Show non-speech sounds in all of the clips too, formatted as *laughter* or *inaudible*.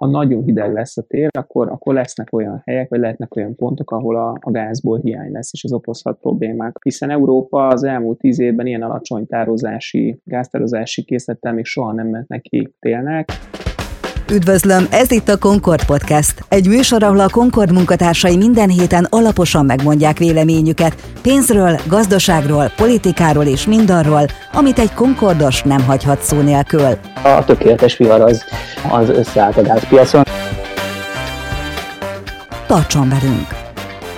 ha nagyon hideg lesz a tél, akkor, akkor lesznek olyan helyek, vagy lehetnek olyan pontok, ahol a, a gázból hiány lesz, és az okozhat problémák. Hiszen Európa az elmúlt tíz évben ilyen alacsony tározási, gáztározási készlettel még soha nem ment neki télnek. Üdvözlöm, ez itt a Concord Podcast. Egy műsor, ahol a Concord munkatársai minden héten alaposan megmondják véleményüket pénzről, gazdaságról, politikáról és mindarról, amit egy Concordos nem hagyhat szó nélkül. A tökéletes vihar az, az összeállt a gázpiacon. Tartson velünk!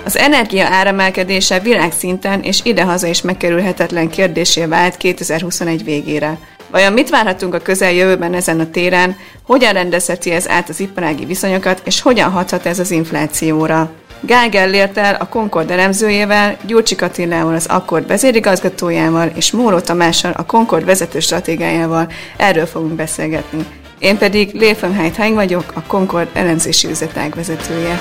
Az energia áremelkedése világszinten és idehaza is megkerülhetetlen kérdésé vált 2021 végére. Vajon mit várhatunk a közeljövőben ezen a téren, hogyan rendezheti ez át az iparági viszonyokat, és hogyan hathat ez az inflációra? Gál Gellértel, a Concord elemzőjével, Gyurcsik Attilával, az Akkord vezérigazgatójával és Móró Tamással, a Concord vezető stratégájával erről fogunk beszélgetni. Én pedig Léfenheit Hány vagyok, a Concord elemzési üzletág vezetője.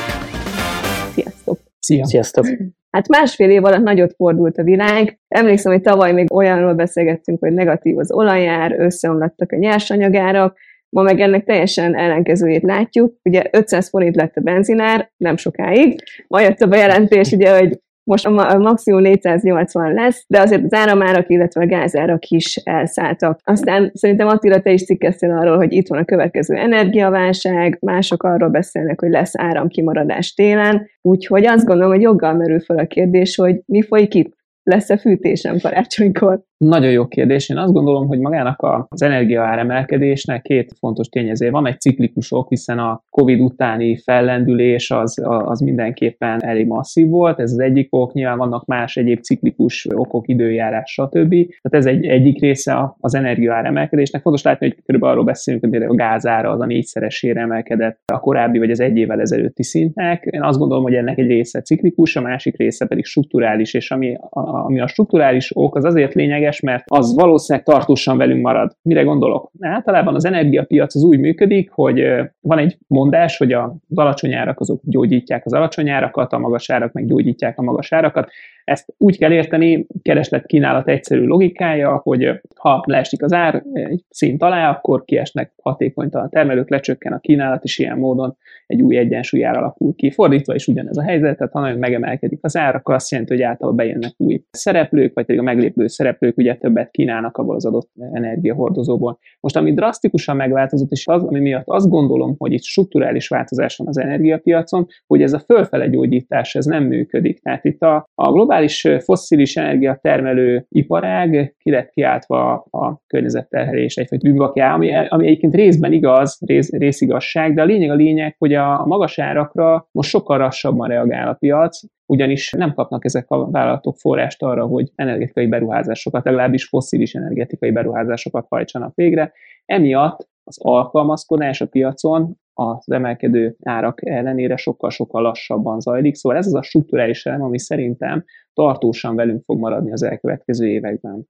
Sziasztok! Szia! Sziasztok! Hát másfél év alatt nagyot fordult a világ. Emlékszem, hogy tavaly még olyanról beszélgettünk, hogy negatív az olajár, összeomlattak a nyersanyagárak, ma meg ennek teljesen ellenkezőjét látjuk. Ugye 500 forint lett a benzinár, nem sokáig. Ma jött a bejelentés, ugye, hogy most a maximum 480 lesz, de azért az áramárak, illetve a gázárak is elszálltak. Aztán szerintem Attila, te is cikkeztél arról, hogy itt van a következő energiaválság, mások arról beszélnek, hogy lesz áramkimaradás télen, úgyhogy azt gondolom, hogy joggal merül fel a kérdés, hogy mi folyik itt lesz-e fűtésem karácsonykor? Nagyon jó kérdés. Én azt gondolom, hogy magának az energiaáremelkedésnek két fontos tényező van. Egy ciklikusok, hiszen a COVID utáni fellendülés az, az mindenképpen elég masszív volt. Ez az egyik ok, nyilván vannak más egyéb ciklikus okok, időjárás, stb. Tehát ez egy, egyik része az energiaáremelkedésnek. Fontos látni, hogy körülbelül arról beszélünk, hogy a gázára az a négyszeresére emelkedett a korábbi vagy az egy évvel ezelőtti szintnek. Én azt gondolom, hogy ennek egy része ciklikus, a másik része pedig strukturális, és ami ami a strukturális ok, az azért lényeges, mert az valószínűleg tartósan velünk marad. Mire gondolok? Általában az energiapiac az úgy működik, hogy van egy mondás, hogy az alacsony árak azok gyógyítják az alacsony árakat, a magas árak meg gyógyítják a magas árakat. Ezt úgy kell érteni, kereslet-kínálat egyszerű logikája, hogy ha leesik az ár egy szint alá, akkor kiesnek hatékonytalan termelők, lecsökken a kínálat, és ilyen módon egy új egyensúly alakul ki. Fordítva is ugyanez a helyzet, tehát ha nagyon megemelkedik az ár, akkor azt jelenti, hogy általában bejönnek új szereplők, vagy pedig a meglépő szereplők ugye többet kínálnak abból az adott energiahordozóból. Most ami drasztikusan megváltozott, és az, ami miatt azt gondolom, hogy itt strukturális változás van az energiapiacon, hogy ez a fölfele gyógyítás, ez nem működik. Tehát itt a, a globális fosszilis energiatermelő iparág ki lett kiáltva a környezetterhelés egyfajta bűnbakjá, ami, ami egyébként részben igaz, rész, részigazság, de a lényeg a lényeg, hogy a magas árakra most sokkal lassabban reagál a piac, ugyanis nem kapnak ezek a vállalatok forrást arra, hogy energetikai beruházásokat, legalábbis fosszilis energetikai beruházásokat hajtsanak végre. Emiatt az alkalmazkodás a piacon az emelkedő árak ellenére sokkal-sokkal lassabban zajlik. Szóval ez az a strukturális elem, ami szerintem tartósan velünk fog maradni az elkövetkező években.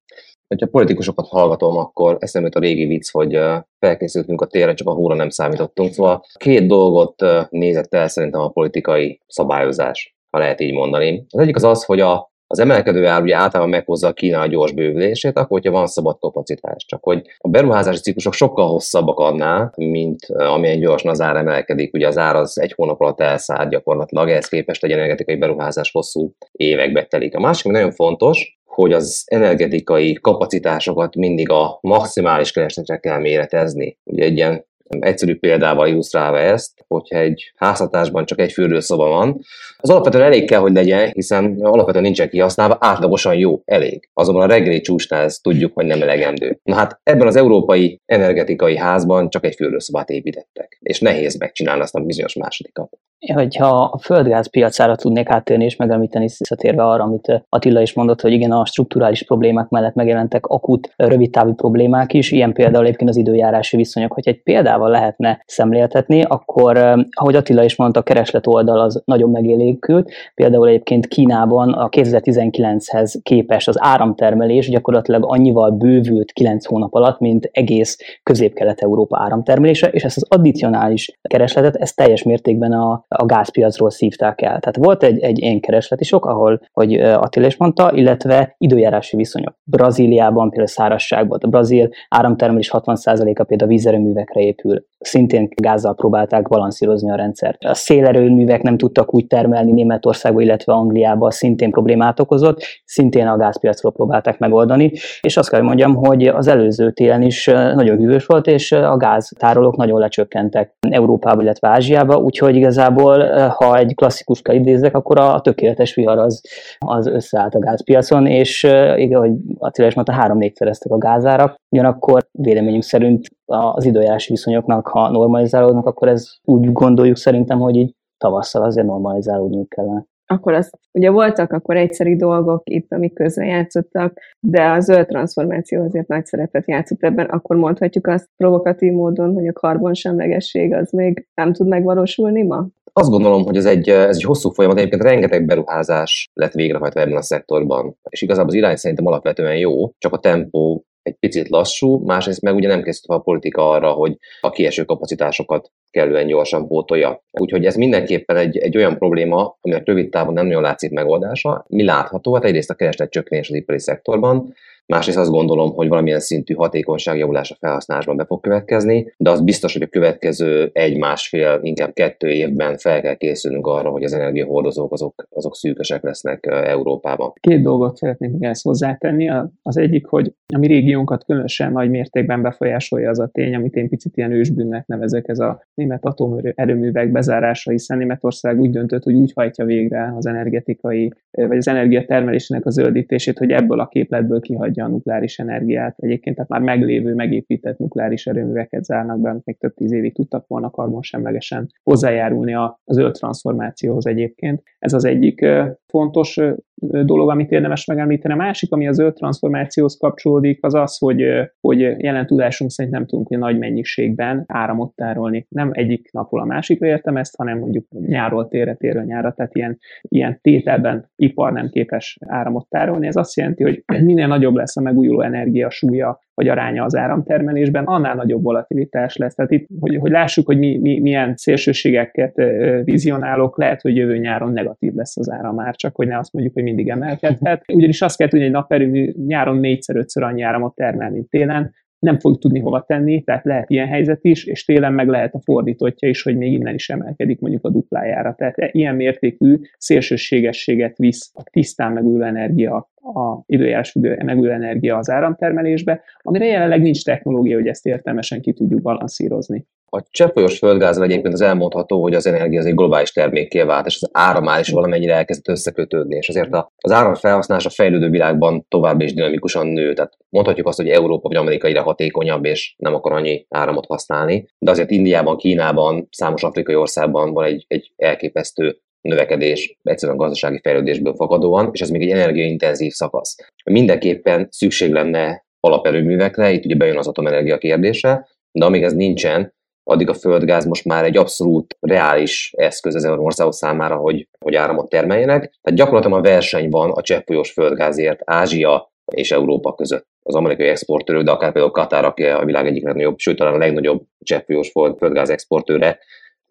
Ha politikusokat hallgatom, akkor eszembe a régi vicc, hogy felkészültünk a térre, csak a hóra nem számítottunk. Szóval két dolgot nézett el szerintem a politikai szabályozás, ha lehet így mondani. Az egyik az az, hogy a az emelkedő ár ugye általában meghozza a Kína a gyors bővülését, akkor hogyha van szabad kapacitás. Csak hogy a beruházási ciklusok sokkal hosszabbak annál, mint amilyen gyorsan az ár emelkedik. Ugye az ár az egy hónap alatt elszállt gyakorlatilag, ehhez képest egy energetikai beruházás hosszú évekbe telik. A másik, ami nagyon fontos, hogy az energetikai kapacitásokat mindig a maximális keresletre kell méretezni. Ugye egy ilyen egyszerű példával illusztrálva ezt, hogyha egy háztartásban csak egy fürdőszoba van, az alapvetően elég kell, hogy legyen, hiszen alapvetően nincsen kihasználva, átlagosan jó, elég. Azonban a reggeli csúcsnál ezt tudjuk, hogy nem elegendő. Na hát ebben az európai energetikai házban csak egy fürdőszobát építettek, és nehéz megcsinálni azt a bizonyos másodikat. Hogyha a földgáz piacára tudnék áttérni és megemlíteni visszatérve arra, amit Attila is mondott, hogy igen, a strukturális problémák mellett megjelentek akut, rövidtávú problémák is, ilyen például egyébként az időjárási viszonyok. Hogy egy példával lehetne szemléltetni, akkor, ahogy Attila is mondta, a kereslet oldal az nagyon megélénkült. Például egyébként Kínában a 2019-hez képest az áramtermelés gyakorlatilag annyival bővült 9 hónap alatt, mint egész közép-kelet-európa áramtermelése, és ezt az addicionális keresletet, ezt teljes mértékben a, a gázpiacról szívták el. Tehát volt egy, egy ilyen keresleti sok, ahol, hogy Attila is mondta, illetve időjárási viszonyok. Brazíliában például szárazságban, a brazil áramtermelés 60%-a például vízerőművekre épül. Szintén gázzal próbálták balanszírozni a rendszert. A szélerőművek nem tudtak úgy termelni Németországba, illetve Angliába, szintén problémát okozott, szintén a gázpiacról próbálták megoldani, és azt kell mondjam, hogy az előző télen is nagyon hűvös volt, és a gáztárolók nagyon lecsökkentek Európába, illetve Ázsiába, úgyhogy igazából, ha egy klasszikuska idézek, akkor a tökéletes vihar az, az összeállt a gázpiacon, és igen, hogy Attila is mondta, három-négyszereztek a gázárak, ugyanakkor véleményünk szerint az időjárási viszonyoknak, ha normalizálódnak, akkor ez úgy gondoljuk szerintem, hogy így tavasszal azért normalizálódniuk kellene. Akkor az, ugye voltak akkor egyszeri dolgok itt, amik közre játszottak, de a zöld transformáció azért nagy szerepet játszott ebben, akkor mondhatjuk azt provokatív módon, hogy a karbonsemlegesség az még nem tud megvalósulni ma? Azt gondolom, hogy ez egy, ez egy hosszú folyamat, egyébként rengeteg beruházás lett végrehajtva ebben a szektorban, és igazából az irány szerintem alapvetően jó, csak a tempó egy picit lassú, másrészt meg ugye nem készült a politika arra, hogy a kieső kapacitásokat kellően gyorsan pótolja. Úgyhogy ez mindenképpen egy, egy olyan probléma, aminek rövid távon nem nagyon látszik megoldása. Mi látható? Hát egyrészt a kereslet csökkenés az ipari szektorban, Másrészt azt gondolom, hogy valamilyen szintű hatékonyságjavulás a felhasználásban be fog következni, de az biztos, hogy a következő egy-másfél, inkább kettő évben fel kell készülnünk arra, hogy az energiahordozók azok, azok szűkösek lesznek Európában. Két dolgot szeretnék még ezt hozzátenni. Az egyik, hogy a mi régiónkat különösen nagy mértékben befolyásolja az a tény, amit én picit ilyen ősbűnnek nevezek, ez a német atomerőművek bezárása, hiszen Németország úgy döntött, hogy úgy hajtja végre az energetikai, vagy az energiatermelésének a zöldítését, hogy ebből a képletből kihagy adja a nukleáris energiát. Egyébként tehát már meglévő, megépített nukleáris erőműveket zárnak be, amik még több tíz évig tudtak volna karbonsemlegesen hozzájárulni a zöld transformációhoz egyébként. Ez az egyik fontos dolog, amit érdemes megemlíteni. A másik, ami a zöld transformációhoz kapcsolódik, az az, hogy, hogy jelen tudásunk szerint nem tudunk nagy mennyiségben áramot tárolni. Nem egyik napról a másikra értem ezt, hanem mondjuk nyáról térre, térről nyára, tehát ilyen, ilyen tételben ipar nem képes áramot tárolni. Ez azt jelenti, hogy minél nagyobb lesz a megújuló energia súlya vagy aránya az áramtermelésben, annál nagyobb volatilitás lesz. Tehát itt, hogy, hogy lássuk, hogy mi, mi, milyen szélsőségeket vizionálok, lehet, hogy jövő nyáron negatív lesz az áramár, csak hogy ne azt mondjuk, hogy mindig emelkedhet. *laughs* Ugyanis azt kell tudni, hogy egy naperőmű nyáron négyszer-ötször annyi áramot termel, mint télen, nem fog tudni hova tenni, tehát lehet ilyen helyzet is, és télen meg lehet a fordítottja is, hogy még innen is emelkedik mondjuk a duplájára. Tehát ilyen mértékű szélsőségességet visz a tisztán megújuló energia a időjárás megújuló energia az áramtermelésbe, amire jelenleg nincs technológia, hogy ezt értelmesen ki tudjuk balanszírozni. A cseppfolyós földgázra egyébként az elmondható, hogy az energia az egy globális termékké vált, és az áramál is valamennyire elkezdett összekötődni, és azért az áram felhasználása fejlődő világban tovább is dinamikusan nő. Tehát mondhatjuk azt, hogy Európa vagy Amerika ide hatékonyabb, és nem akar annyi áramot használni, de azért Indiában, Kínában, számos afrikai országban van egy, egy elképesztő növekedés egyszerűen gazdasági fejlődésből fakadóan, és ez még egy energiaintenzív szakasz. Mindenképpen szükség lenne alaperőművekre, itt ugye bejön az atomenergia kérdése, de amíg ez nincsen, addig a földgáz most már egy abszolút reális eszköz az országok számára, hogy, hogy áramot termeljenek. Tehát gyakorlatilag a verseny van a cseppfolyós földgázért Ázsia és Európa között. Az amerikai exportőrök, de akár például Katar, aki a világ egyik legnagyobb, sőt talán a legnagyobb cseppfolyós földgáz exportőre,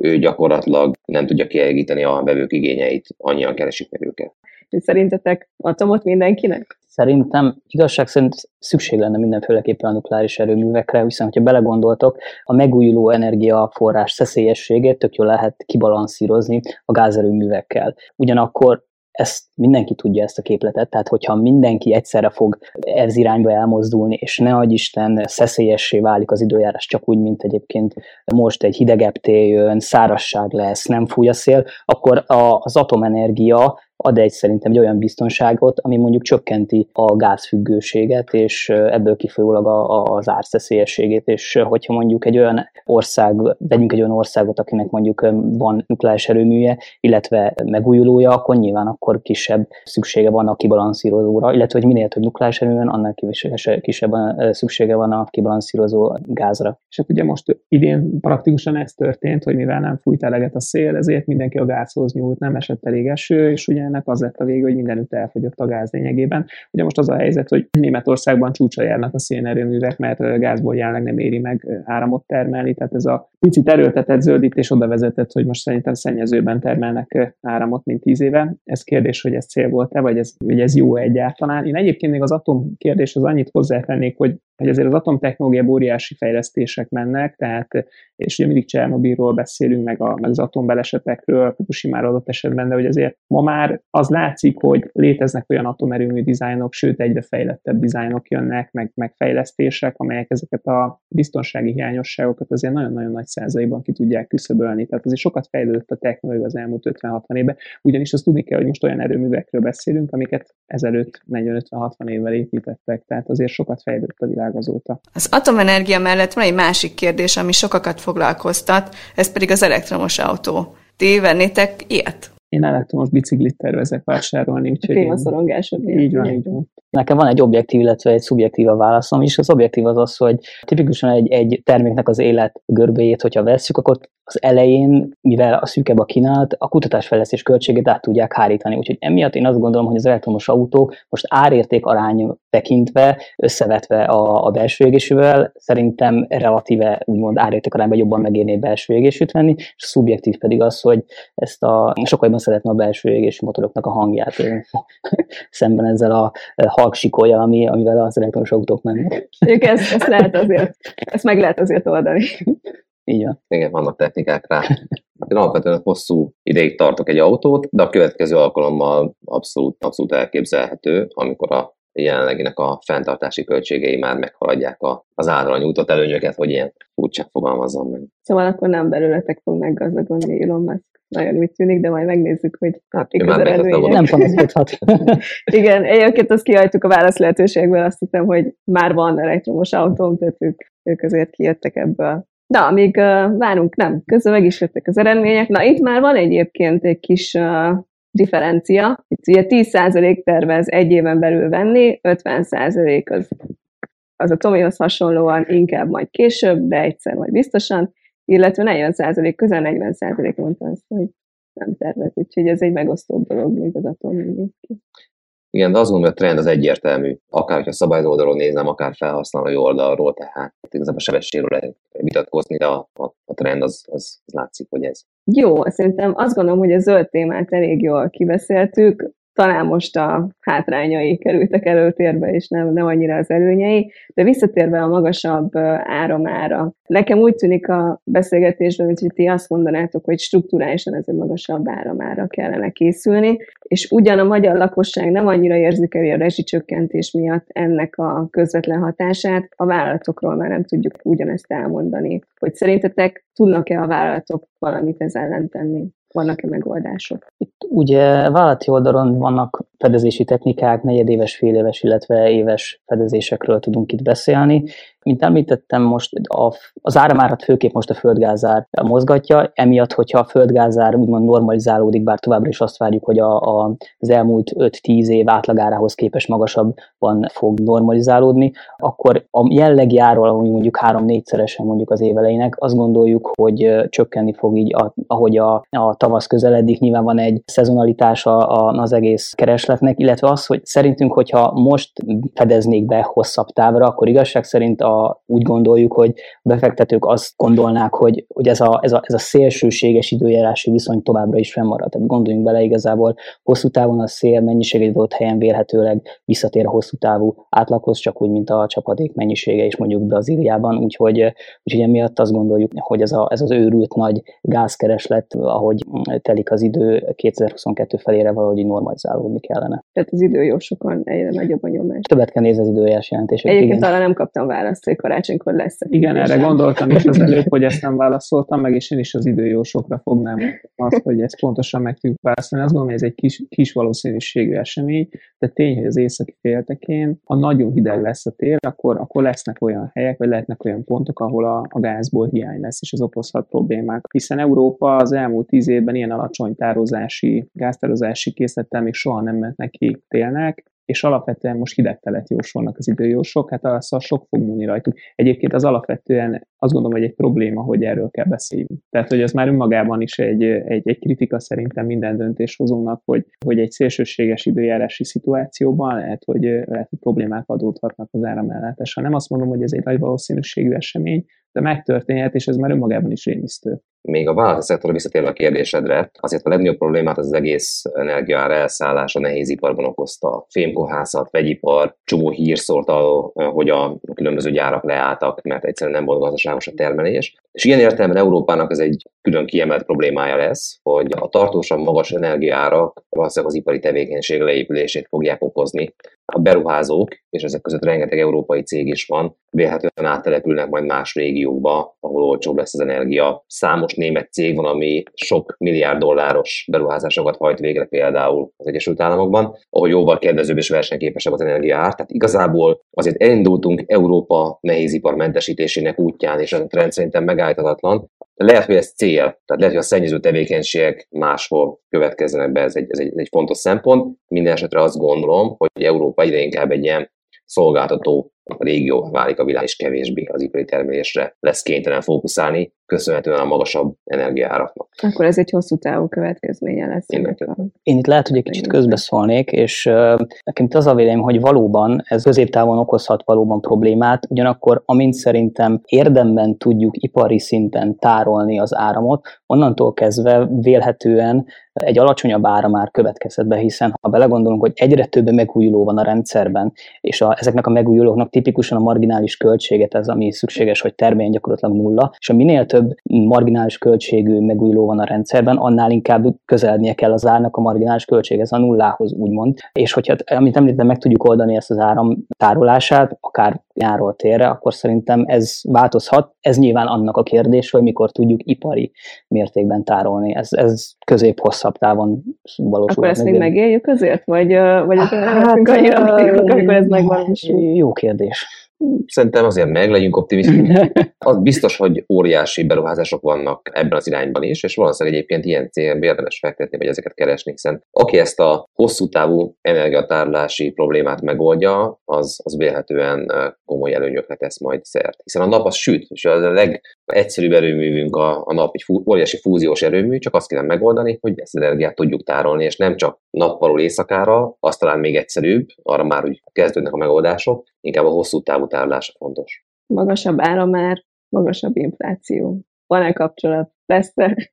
ő gyakorlatilag nem tudja kielégíteni a vevők igényeit, annyian keresik meg őket. Szerintetek atomot mindenkinek? Szerintem igazság szerint szükség lenne mindenféleképpen a nukleáris erőművekre, hiszen ha belegondoltok, a megújuló energiaforrás szeszélyességét tök jól lehet kibalanszírozni a gázerőművekkel. Ugyanakkor ezt mindenki tudja ezt a képletet, tehát hogyha mindenki egyszerre fog ez irányba elmozdulni, és ne adj Isten szeszélyessé válik az időjárás, csak úgy, mint egyébként most egy hidegebb tél jön, szárasság lesz, nem fúj a szél, akkor az atomenergia ad egy szerintem egy olyan biztonságot, ami mondjuk csökkenti a gázfüggőséget, és ebből kifolyólag a, a, az árszeszélyességét, és hogyha mondjuk egy olyan ország, vegyünk egy olyan országot, akinek mondjuk van nukleáris erőműje, illetve megújulója, akkor nyilván akkor kisebb szüksége van a kibalanszírozóra, illetve hogy minél több nukleáris erőmű van, annál kisebb szüksége van a kibalanszírozó gázra. És hát ugye most idén praktikusan ez történt, hogy mivel nem fújt eleget a szél, ezért mindenki a gázhoz nyúlt, nem esett elég eső, és ugye ennek az lett a vége, hogy mindenütt elfogyott a gáz lényegében. Ugye most az a helyzet, hogy Németországban csúcsa járnak a szénerőművek, mert gázból jelenleg nem éri meg áramot termelni, tehát ez a picit erőltetett zöldítés oda vezetett, hogy most szerintem szennyezőben termelnek áramot, mint tíz éve. Ez kérdés, hogy ez cél volt-e, vagy ez, hogy ez jó egyáltalán. Én egyébként még az atom kérdés az annyit hozzátennék, hogy hogy azért az atomtechnológia óriási fejlesztések mennek, tehát, és ugye mindig Csernobilról beszélünk, meg, a, meg az atombelesetekről, Fukushima adott esetben, de hogy azért ma már az látszik, hogy léteznek olyan atomerőmű dizájnok, sőt egyre fejlettebb dizájnok jönnek, meg, meg fejlesztések, amelyek ezeket a biztonsági hiányosságokat azért nagyon-nagyon nagy százalékban ki tudják küszöbölni. Tehát azért sokat fejlődött a technológia az elmúlt 50-60 évben, ugyanis azt tudni kell, hogy most olyan erőművekről beszélünk, amiket ezelőtt 40-50-60 évvel építettek, tehát azért sokat fejlődött a világ azóta. Az atomenergia mellett van egy másik kérdés, ami sokakat foglalkoztat, ez pedig az elektromos autó. Ti vennétek ilyet? Én elektromos biciklit tervezek vásárolni, úgyhogy... Témaszorongásod. Így van, így van. Nekem van egy objektív, illetve egy szubjektív a válaszom is. Az objektív az az, hogy tipikusan egy, egy terméknek az élet görbéjét, hogyha vesszük, akkor az elején, mivel a szűkebb a kínálat, a kutatásfejlesztés költségét át tudják hárítani. Úgyhogy emiatt én azt gondolom, hogy az elektromos autók most árérték arány tekintve, összevetve a, a belső égésűvel, szerintem relatíve úgymond árérték arányban jobban megérné belső égésűt venni, és szubjektív pedig az, hogy ezt a sokkal jobban szeretne a belső égésű motoroknak a hangját *laughs* szemben ezzel a halksikolya, ami, amivel az elektromos autók mennek. Ők ezt, ezt lehet azért, ezt meg lehet azért oldani. *laughs* Így van. Igen, vannak technikák rá. Én alapvetően hosszú ideig tartok egy autót, de a következő alkalommal abszolút, abszolút elképzelhető, amikor a jelenleginek a fenntartási költségei már meghaladják a, az által nyújtott előnyöket, hogy ilyen furcsán fogalmazzam meg. Szóval akkor nem belőletek fog meggazdagodni Elon Musk. Nagyon úgy tűnik, de majd megnézzük, hogy Hát, Mik az eredmények? Nem panaszkodhat. *laughs* Igen, egyébként azt kihagytuk a válasz lehetőségből, azt hiszem, hogy már van elektromos autóm, tehát ők, ők azért kijöttek ebből. Na, amíg uh, várunk, nem, közben meg is jöttek az eredmények. Na, itt már van egyébként egy kis uh, differencia. Itt ugye 10% tervez egy éven belül venni, 50% az, az a Tomihoz hasonlóan inkább majd később, de egyszer majd biztosan, illetve 40% közel 40% mondta azt, hogy nem tervez, úgyhogy ez egy megosztóbb dolog, még az atom mindig. Igen, de azt gondolom, hogy a trend az egyértelmű. Akár, hogyha szabályozó oldalról nézem, akár felhasználói oldalról, tehát igazából a sebességről lehet vitatkozni, de a, a, a trend az, az, látszik, hogy ez. Jó, szerintem azt gondolom, hogy a zöld témát elég jól kibeszéltük. Talán most a hátrányai kerültek előtérbe, és nem, nem annyira az előnyei, de visszatérve a magasabb áramára. Nekem úgy tűnik a beszélgetésben, hogy ti azt mondanátok, hogy strukturálisan ez egy magasabb áramára kellene készülni, és ugyan a magyar lakosság nem annyira érzékeli a rezsicsökkentés miatt ennek a közvetlen hatását, a vállalatokról már nem tudjuk ugyanezt elmondani. Hogy szerintetek tudnak-e a vállalatok valamit ez ellen tenni? Vannak-e megoldások? Itt ugye vállalati oldalon vannak fedezési technikák, negyedéves, féléves, illetve éves fedezésekről tudunk itt beszélni. Mint említettem, most a, az áramárat főképp most a földgázár mozgatja, emiatt, hogyha a földgázár úgymond normalizálódik, bár továbbra is azt várjuk, hogy a, a, az elmúlt 5-10 év átlagárához képest magasabban fog normalizálódni, akkor a jellegi áról, ahogy mondjuk 3-4-szeresen mondjuk az évelejének, azt gondoljuk, hogy csökkenni fog így, a, ahogy a, a tavasz közeledik, nyilván van egy szezonalitása az egész keresletnek, illetve az, hogy szerintünk, hogyha most fedeznék be hosszabb távra, akkor igazság szerint a, úgy gondoljuk, hogy a befektetők azt gondolnák, hogy, hogy ez, a, ez, a, ez a szélsőséges időjárási viszony továbbra is fennmarad. Tehát gondoljunk bele igazából, hosszú távon a szél mennyisége egy adott helyen vélhetőleg visszatér a hosszú távú átlaghoz, csak úgy, mint a csapadék mennyisége is mondjuk Brazíliában, úgyhogy, úgyhogy emiatt azt gondoljuk, hogy ez, a, ez az őrült nagy gázkereslet, ahogy telik az idő 2022 felére valahogy normalizálódni kellene. Tehát az időjósokon egyre nagyobb a nyomás. Többet kell nézni az időjárás jelentéseket. Egyébként igen. arra nem kaptam választ, hogy karácsonykor lesz Igen, erre gondoltam is az előbb, *laughs* hogy ezt nem válaszoltam meg, és én is az időjósokra fognám azt, hogy ezt pontosan meg tudjuk válaszolni. Azt gondolom, hogy ez egy kis, kis valószínűségű esemény, de tény, hogy az északi féltekén, ha nagyon hideg lesz a tél, akkor, akkor lesznek olyan helyek, vagy lehetnek olyan pontok, ahol a, a gázból hiány lesz, és az okozhat problémák. Hiszen Európa az elmúlt tíz évben ilyen alacsony tározási, gáztározási készlettel még soha nem ment neki télnek, és alapvetően most hidegtelet jósolnak az időjósok, hát az a sok fog múlni rajtuk. Egyébként az alapvetően azt gondolom, hogy egy probléma, hogy erről kell beszéljünk. Tehát, hogy az már önmagában is egy, egy, egy kritika szerintem minden döntéshozónak, hogy, hogy egy szélsőséges időjárási szituációban lehet, hogy, lehet, hogy problémák adódhatnak az áramellátással. Nem azt mondom, hogy ez egy nagy valószínűségű esemény, de megtörténhet, és ez már önmagában is rémisztő. Még a vállalati szektorra visszatérve a kérdésedre, azért a legnagyobb problémát az, az egész energiára elszállás a nehéziparban okozta. Fémkohászat, vegyipar, csomó hír szólt hogy a különböző gyárak leálltak, mert egyszerűen nem volt gazdaságos a termelés. És ilyen értelemben Európának ez egy külön kiemelt problémája lesz, hogy a tartósan magas energiárak valószínűleg az ipari tevékenység leépülését fogják okozni. A beruházók, és ezek között rengeteg európai cég is van, vélhetően áttelepülnek majd más régiókba, ahol olcsóbb lesz az energia. Számos német cég van, ami sok milliárd dolláros beruházásokat hajt végre például az Egyesült Államokban, ahol jóval kedvezőbb és versenyképesebb az energiaár. Tehát igazából azért elindultunk Európa nehézipar mentesítésének útján, és a trend szerintem megállíthatatlan. Lehet, hogy ez cél, tehát lehet, hogy a szennyező tevékenységek máshol következzenek be, ez egy, ez egy, ez egy fontos szempont. Minden esetre azt gondolom, hogy Európa egyre inkább egy ilyen szolgáltató régió válik a világ, és kevésbé az ipari termelésre lesz kénytelen fókuszálni, köszönhetően a magasabb energiáraknak. Akkor ez egy hosszú távú következménye lesz. Én itt lehet, hogy egy kicsit közbeszólnék, és uh, nekem itt az a vélemény, hogy valóban ez középtávon okozhat valóban problémát, ugyanakkor amint szerintem érdemben tudjuk ipari szinten tárolni az áramot, onnantól kezdve vélhetően egy alacsonyabb ára már következhet be, hiszen ha belegondolunk, hogy egyre több megújuló van a rendszerben, és a, ezeknek a megújulóknak tipikusan a marginális költséget, ez ami szükséges, hogy termeljen gyakorlatilag nulla, és a minél több marginális költségű megújuló van a rendszerben, annál inkább közelednie kell az árnak a marginális költség, ez a nullához úgymond. És hogyha, amit említettem, meg tudjuk oldani ezt az áram tárolását, akár nyáról térre, akkor szerintem ez változhat. Ez nyilván annak a kérdés, hogy mikor tudjuk ipari mértékben tárolni. Ez, ez közép-hosszabb távon valósul. Akkor ezt még megéljük azért? Vagy, vagy hát, annyira amikor ez megvalósul? Jó kérdés. Szerintem azért meg, legyünk optimisták. *laughs* Az biztos, hogy óriási beruházások vannak ebben az irányban is, és valószínűleg egyébként ilyen célban érdemes fektetni, vagy ezeket keresni, hiszen aki ezt a hosszú távú energiatárlási problémát megoldja, az, az vélhetően komoly előnyökre tesz majd szert. Hiszen a nap az süt, és a legegyszerűbb erőművünk a, a nap egy fú, óriási fúziós erőmű, csak azt kéne megoldani, hogy ezt az energiát tudjuk tárolni, és nem csak nappalul éjszakára, az talán még egyszerűbb, arra már úgy kezdődnek a megoldások, inkább a hosszú távú tárlása fontos. Magasabb áramár, magasabb infláció. Van-e kapcsolat? Lesz-e?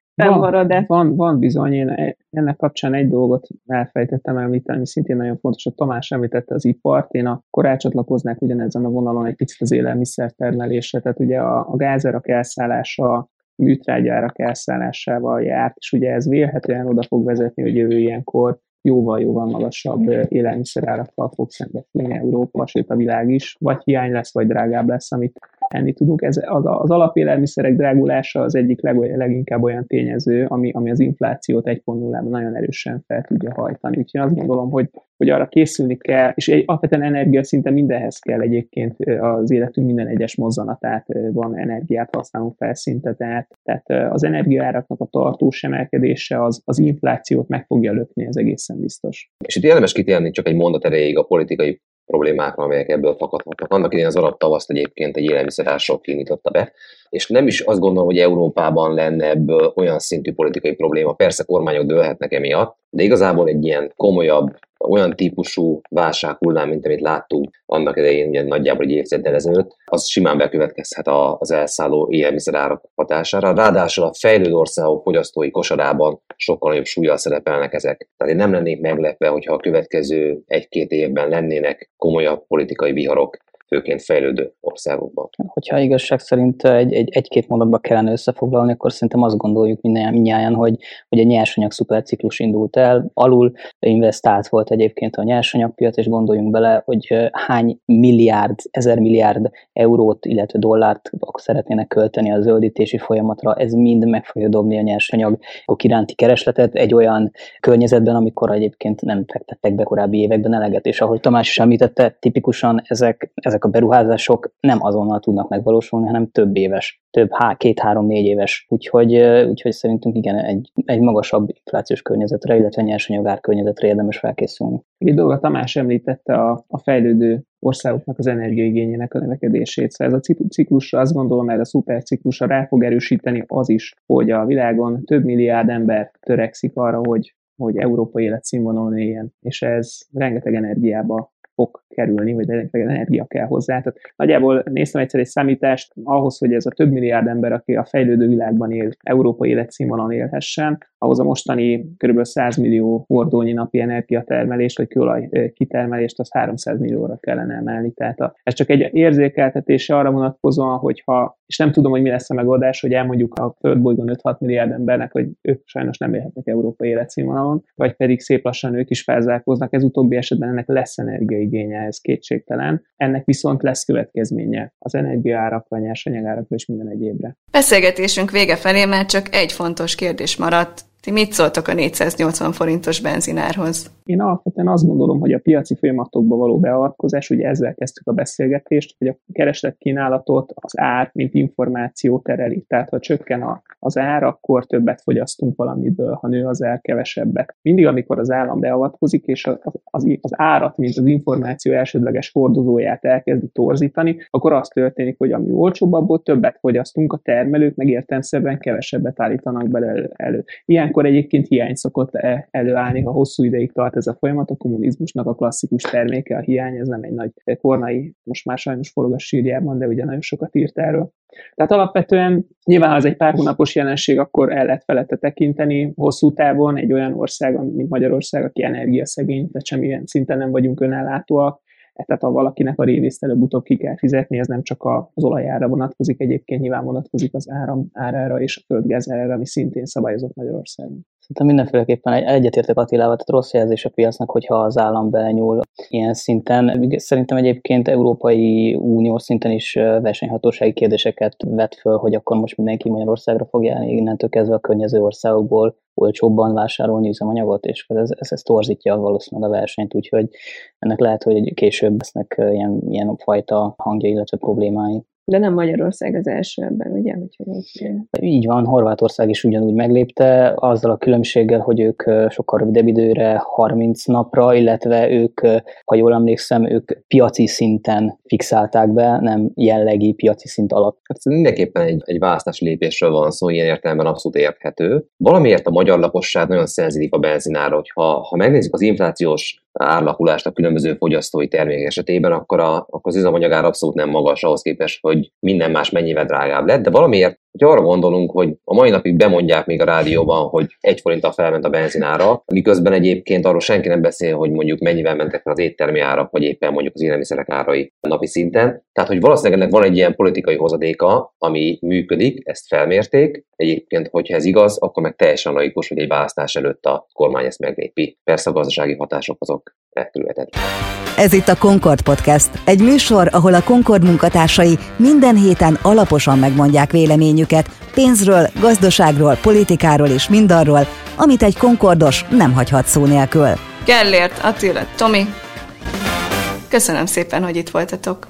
Van, van, van bizony, én e- ennek kapcsán egy dolgot elfejtettem említeni, szintén nagyon fontos, hogy Tamás említette az ipart, én akkor rácsatlakoznák ugyanezen a vonalon egy picit az élelmiszertermelésre, tehát ugye a, a gázerak elszállása, műtrágyárak elszállásával járt, és ugye ez vélhetően oda fog vezetni, hogy jövő ilyenkor jóval-jóval magasabb élelmiszerárakkal fog szembesülni Európa, sőt a világ is, vagy hiány lesz, vagy drágább lesz, amit enni tudunk. Ez, az, az alapélelmiszerek drágulása az egyik leg, leginkább olyan tényező, ami, ami az inflációt 1.0-ban nagyon erősen fel tudja hajtani. Úgyhogy azt gondolom, hogy, hogy arra készülni kell, és egy alapvetően energia szinte mindenhez kell egyébként az életünk minden egyes mozzanatát van energiát használunk felszinte, tehát, tehát az energiaáraknak a tartós emelkedése az, az inflációt meg fogja lökni, ez egészen biztos. És itt érdemes kitérni csak egy mondat erejéig a politikai problémákra, amelyek ebből fakadhatnak. Annak idején az arab tavaszt egyébként egy élelmiszerások kinyitotta be, és nem is azt gondolom, hogy Európában lenne ebből olyan szintű politikai probléma. Persze kormányok dőlhetnek emiatt, de igazából egy ilyen komolyabb, olyan típusú válsághullám, mint amit láttunk annak idején, ugye nagyjából egy évtizeddel ezelőtt, az simán bekövetkezhet az elszálló élelmiszerárak hatására. Ráadásul a fejlődő országok fogyasztói kosarában sokkal nagyobb súlyjal szerepelnek ezek. Tehát én nem lennék meglepve, hogyha a következő egy-két évben lennének komolyabb politikai viharok főként fejlődő országokban. Hogyha igazság szerint egy, egy, egy-két mondatba kellene összefoglalni, akkor szerintem azt gondoljuk mindjárt, hogy, hogy egy nyersanyag szuperciklus indult el, alul investált volt egyébként a nyersanyagpiac, és gondoljunk bele, hogy hány milliárd, ezer milliárd eurót, illetve dollárt szeretnének költeni a zöldítési folyamatra, ez mind meg fogja dobni a nyersanyag iránti keresletet egy olyan környezetben, amikor egyébként nem fektettek be korábbi években eleget, és ahogy Tamás is említette, tipikusan ezek, ezek ezek a beruházások nem azonnal tudnak megvalósulni, hanem több éves, több há, két, három, négy éves. Úgyhogy, úgyhogy szerintünk igen, egy, egy magasabb inflációs környezetre, illetve nyersanyagár környezetre érdemes felkészülni. Egy dolgot Tamás említette a, a fejlődő országoknak az energiaigényének a növekedését. Szóval ez a ciklusra azt gondolom, erre a szuperciklusra rá fog erősíteni az is, hogy a világon több milliárd ember törekszik arra, hogy hogy európai életszínvonalon éljen, és ez rengeteg energiába fog kerülni, vagy rengeteg energia kell hozzá. Tehát nagyjából néztem egyszer egy számítást, ahhoz, hogy ez a több milliárd ember, aki a fejlődő világban él, európai életszínvonalon élhessen, ahhoz a mostani kb. 100 millió hordónyi napi energiatermelést, vagy kőolaj kitermelést, az 300 millióra kellene emelni. Tehát a, ez csak egy érzékeltetése arra vonatkozóan, hogyha, és nem tudom, hogy mi lesz a megoldás, hogy elmondjuk a földbolygón 5-6 milliárd embernek, hogy ők sajnos nem élhetnek európai életszínvonalon, vagy pedig szép lassan ők is felzárkóznak. Ez utóbbi esetben ennek lesz energiaigénye, ez kétségtelen. Ennek viszont lesz következménye az energiaárakra, nyersanyagárakra és minden egyébre. Beszélgetésünk vége felé már csak egy fontos kérdés maradt. Ti mit szóltok a 480 forintos benzinárhoz? Én alapvetően azt gondolom, hogy a piaci folyamatokba való beavatkozás, ugye ezzel kezdtük a beszélgetést, hogy a kereslet kínálatot az ár, mint információ tereli. Tehát ha csökken a, az ár, akkor többet fogyasztunk valamiből, ha nő az ár, kevesebbet. Mindig, amikor az állam beavatkozik, és az, az, az árat, mint az információ elsődleges hordozóját elkezdi torzítani, akkor az történik, hogy ami olcsóbb, abból többet fogyasztunk, a termelők meg értelmszerűen kevesebbet állítanak bele elő. Ilyenkor egyébként hiány szokott e, előállni, ha hosszú ideig tart ez a folyamat, a kommunizmusnak a klasszikus terméke a hiány, ez nem egy nagy kornai, most már sajnos forog a sírjában, de ugye nagyon sokat írt erről. Tehát alapvetően nyilván, ha ez egy pár hónapos jelenség, akkor el lehet felette tekinteni. Hosszú távon egy olyan ország, mint Magyarország, aki energiaszegény, tehát semmilyen szinten nem vagyunk önellátóak, tehát ha valakinek a révészt előbb-utóbb ki kell fizetni, ez nem csak az olajára vonatkozik, egyébként nyilván vonatkozik az áram árára és a földgáz árára, ami szintén szabályozott Magyarországon. Szerintem mindenféleképpen egy, egyetértek Attilával, tehát rossz jelzés a piacnak, hogyha az állam belenyúl ilyen szinten. Szerintem egyébként Európai Unió szinten is versenyhatósági kérdéseket vet föl, hogy akkor most mindenki Magyarországra fog járni, innentől kezdve a környező országokból olcsóbban vásárolni üzemanyagot, és ez, ez, ez torzítja valószínűleg a versenyt, úgyhogy ennek lehet, hogy később lesznek ilyen, ilyen fajta hangja, illetve problémái. De nem Magyarország az első ebben, ugye? Úgyhogy így van, Horvátország is ugyanúgy meglépte, azzal a különbséggel, hogy ők sokkal rövidebb időre, 30 napra, illetve ők, ha jól emlékszem, ők piaci szinten fixálták be, nem jellegi piaci szint alatt. Hát mindenképpen egy, egy választási lépésről van szó, ilyen értelemben abszolút érthető. Valamiért a magyar lakosság nagyon szenzitív a benzinára, hogyha ha megnézzük az inflációs árlakulást a különböző fogyasztói termékek esetében, akkor, a, akkor az üzemanyagár abszolút nem magas ahhoz képest, hogy minden más mennyivel drágább lett, de valamiért hogy arra gondolunk, hogy a mai napig bemondják még a rádióban, hogy egy forinttal felment a benzinára, miközben egyébként arról senki nem beszél, hogy mondjuk mennyivel mentek fel az éttermi árak, vagy éppen mondjuk az élelmiszerek árai napi szinten. Tehát, hogy valószínűleg ennek van egy ilyen politikai hozadéka, ami működik, ezt felmérték. Egyébként, hogyha ez igaz, akkor meg teljesen logikus, hogy egy választás előtt a kormány ezt meglépi. Persze a gazdasági hatások azok elkerülhetetlenek. Ez itt a Concord Podcast, egy műsor, ahol a Concord munkatársai minden héten alaposan megmondják véleményüket pénzről, gazdaságról, politikáról és mindarról, amit egy Concordos nem hagyhat szó nélkül. Gellért, Attila, Tomi, köszönöm szépen, hogy itt voltatok.